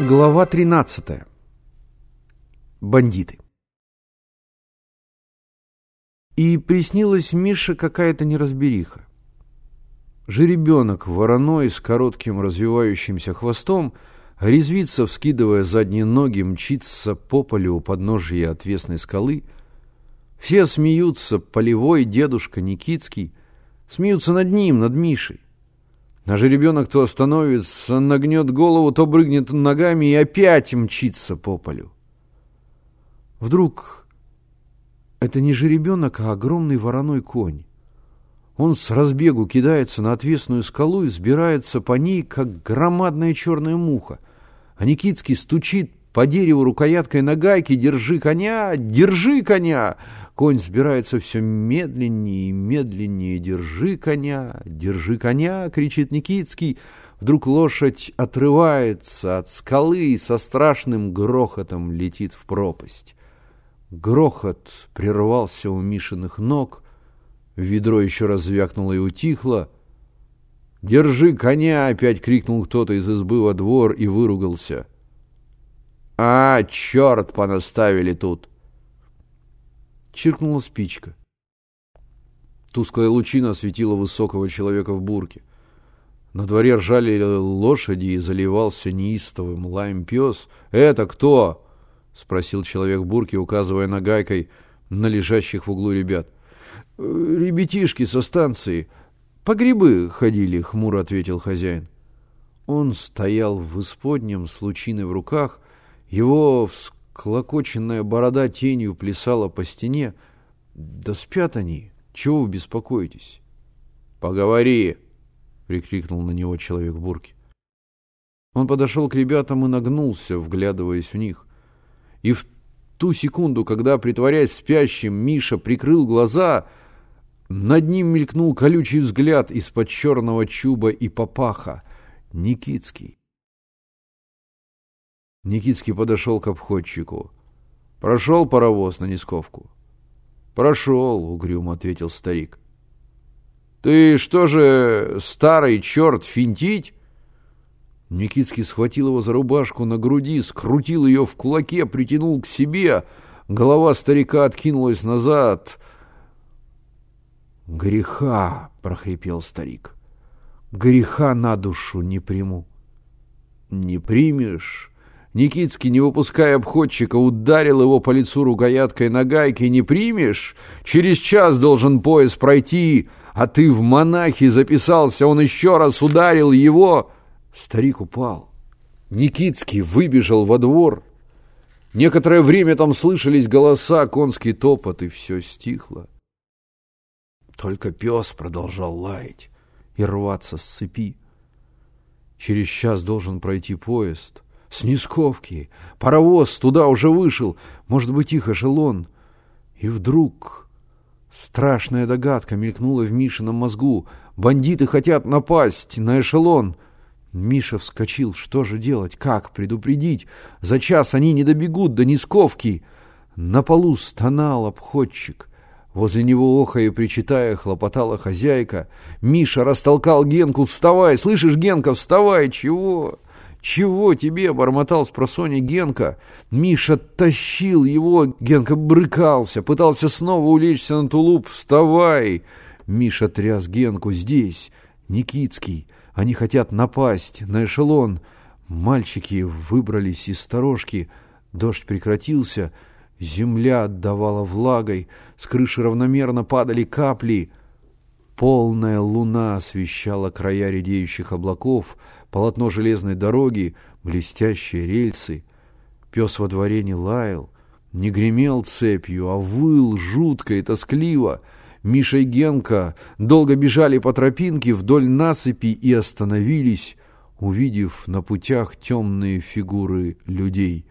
Глава 13. Бандиты. И приснилась Мише какая-то неразбериха. Жеребенок вороной с коротким развивающимся хвостом резвится, вскидывая задние ноги, мчится по полю у подножия отвесной скалы. Все смеются, полевой дедушка Никитский, смеются над ним, над Мишей. А жеребенок то остановится, нагнет голову, то брыгнет ногами и опять мчится по полю. Вдруг это не жеребенок, а огромный вороной конь. Он с разбегу кидается на отвесную скалу и сбирается по ней, как громадная черная муха. А Никитский стучит по дереву рукояткой на гайке «Держи коня! Держи коня!» Конь сбирается все медленнее и медленнее. «Держи коня! Держи коня!» — кричит Никитский. Вдруг лошадь отрывается от скалы и со страшным грохотом летит в пропасть. Грохот прервался у Мишиных ног, ведро еще раз звякнуло и утихло. «Держи коня!» — опять крикнул кто-то из избы во двор и выругался. «А, черт, понаставили тут!» Чиркнула спичка. Тусклая лучина осветила высокого человека в бурке. На дворе ржали лошади и заливался неистовым лаем пес. «Это кто?» — спросил человек в бурке, указывая нагайкой на лежащих в углу ребят. «Ребятишки со станции. По грибы ходили», — хмуро ответил хозяин. Он стоял в исподнем с лучиной в руках. Его всклокоченная борода тенью плясала по стене. «Да спят они. Чего вы беспокоитесь?» «Поговори!» — прикрикнул на него человек в бурке. Он подошел к ребятам и нагнулся, вглядываясь в них. И в ту секунду, когда, притворяясь спящим, Миша прикрыл глаза, над ним мелькнул колючий взгляд из-под черного чуба и попаха. Никитский. Никитский подошел к обходчику. «Прошел паровоз на Нисковку?» «Прошел», — угрюмо ответил старик. «Ты что же, старый черт, финтить?» Никитский схватил его за рубашку на груди, скрутил ее в кулаке, притянул к себе. Голова старика откинулась назад. «Греха!» — прохрипел старик. «Греха на душу не приму». «Не примешь?» Никитский, не выпуская обходчика, ударил его по лицу рукояткой на гайке. «Не примешь? Через час должен поезд пройти, а ты в монахи записался. Он еще раз ударил его...» Старик упал. Никитский выбежал во двор. Некоторое время там слышались голоса, конский топот, и все стихло. Только пес продолжал лаять и рваться с цепи. Через час должен пройти поезд. С Нисковки. Паровоз туда уже вышел. Может быть, их эшелон. И вдруг страшная догадка мелькнула в Мишином мозгу. Бандиты хотят напасть на эшелон — Миша вскочил. Что же делать? Как предупредить? За час они не добегут до Нисковки. На полу стонал обходчик. Возле него, охая и причитая, хлопотала хозяйка. Миша растолкал Генку. «Вставай! Слышишь, Генка, вставай! Чего?» «Чего тебе?» — бормотал с просони Генка. Миша тащил его. Генка брыкался, пытался снова улечься на тулуп. «Вставай!» Миша тряс Генку. «Здесь, Никитский!» Они хотят напасть на эшелон. Мальчики выбрались из сторожки. Дождь прекратился. Земля отдавала влагой. С крыши равномерно падали капли. Полная луна освещала края редеющих облаков, полотно железной дороги, блестящие рельсы. Пес во дворе не лаял, не гремел цепью, а выл жутко и тоскливо — Миша и Генка долго бежали по тропинке вдоль насыпи и остановились, увидев на путях темные фигуры людей.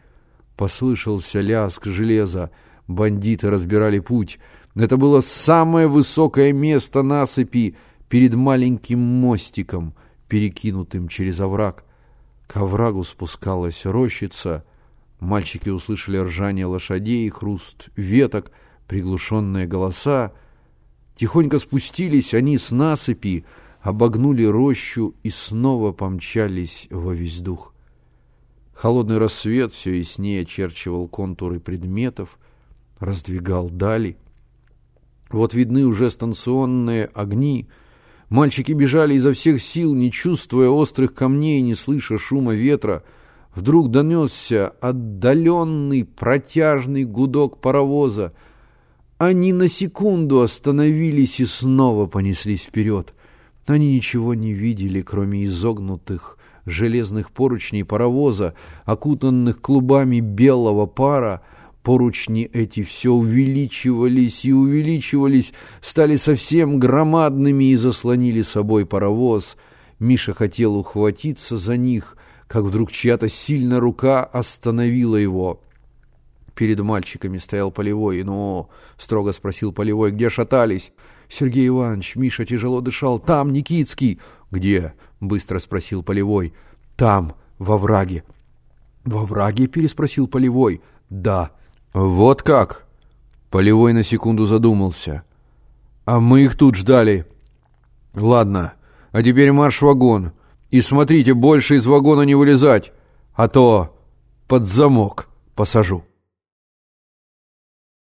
Послышался лязг железа, бандиты разбирали путь. Это было самое высокое место насыпи перед маленьким мостиком, перекинутым через овраг. К оврагу спускалась рощица. Мальчики услышали ржание лошадей, хруст веток, приглушенные голоса. Тихонько спустились они с насыпи, обогнули рощу и снова помчались во весь дух. Холодный рассвет все яснее очерчивал контуры предметов, раздвигал дали. Вот видны уже станционные огни. Мальчики бежали изо всех сил, не чувствуя острых камней, не слыша шума ветра. Вдруг донесся отдаленный протяжный гудок паровоза. Они на секунду остановились и снова понеслись вперед. Они ничего не видели, кроме изогнутых железных поручней паровоза, окутанных клубами белого пара, Поручни эти все увеличивались и увеличивались, стали совсем громадными и заслонили собой паровоз. Миша хотел ухватиться за них, как вдруг чья-то сильная рука остановила его. Перед мальчиками стоял Полевой. «Ну?» — строго спросил Полевой. «Где шатались?» «Сергей Иванович, Миша тяжело дышал. Там, Никитский!» «Где?» — быстро спросил Полевой. «Там, во враге». «Во враге?» — переспросил Полевой. «Да». «Вот как?» Полевой на секунду задумался. «А мы их тут ждали». «Ладно, а теперь марш в вагон. И смотрите, больше из вагона не вылезать, а то под замок посажу».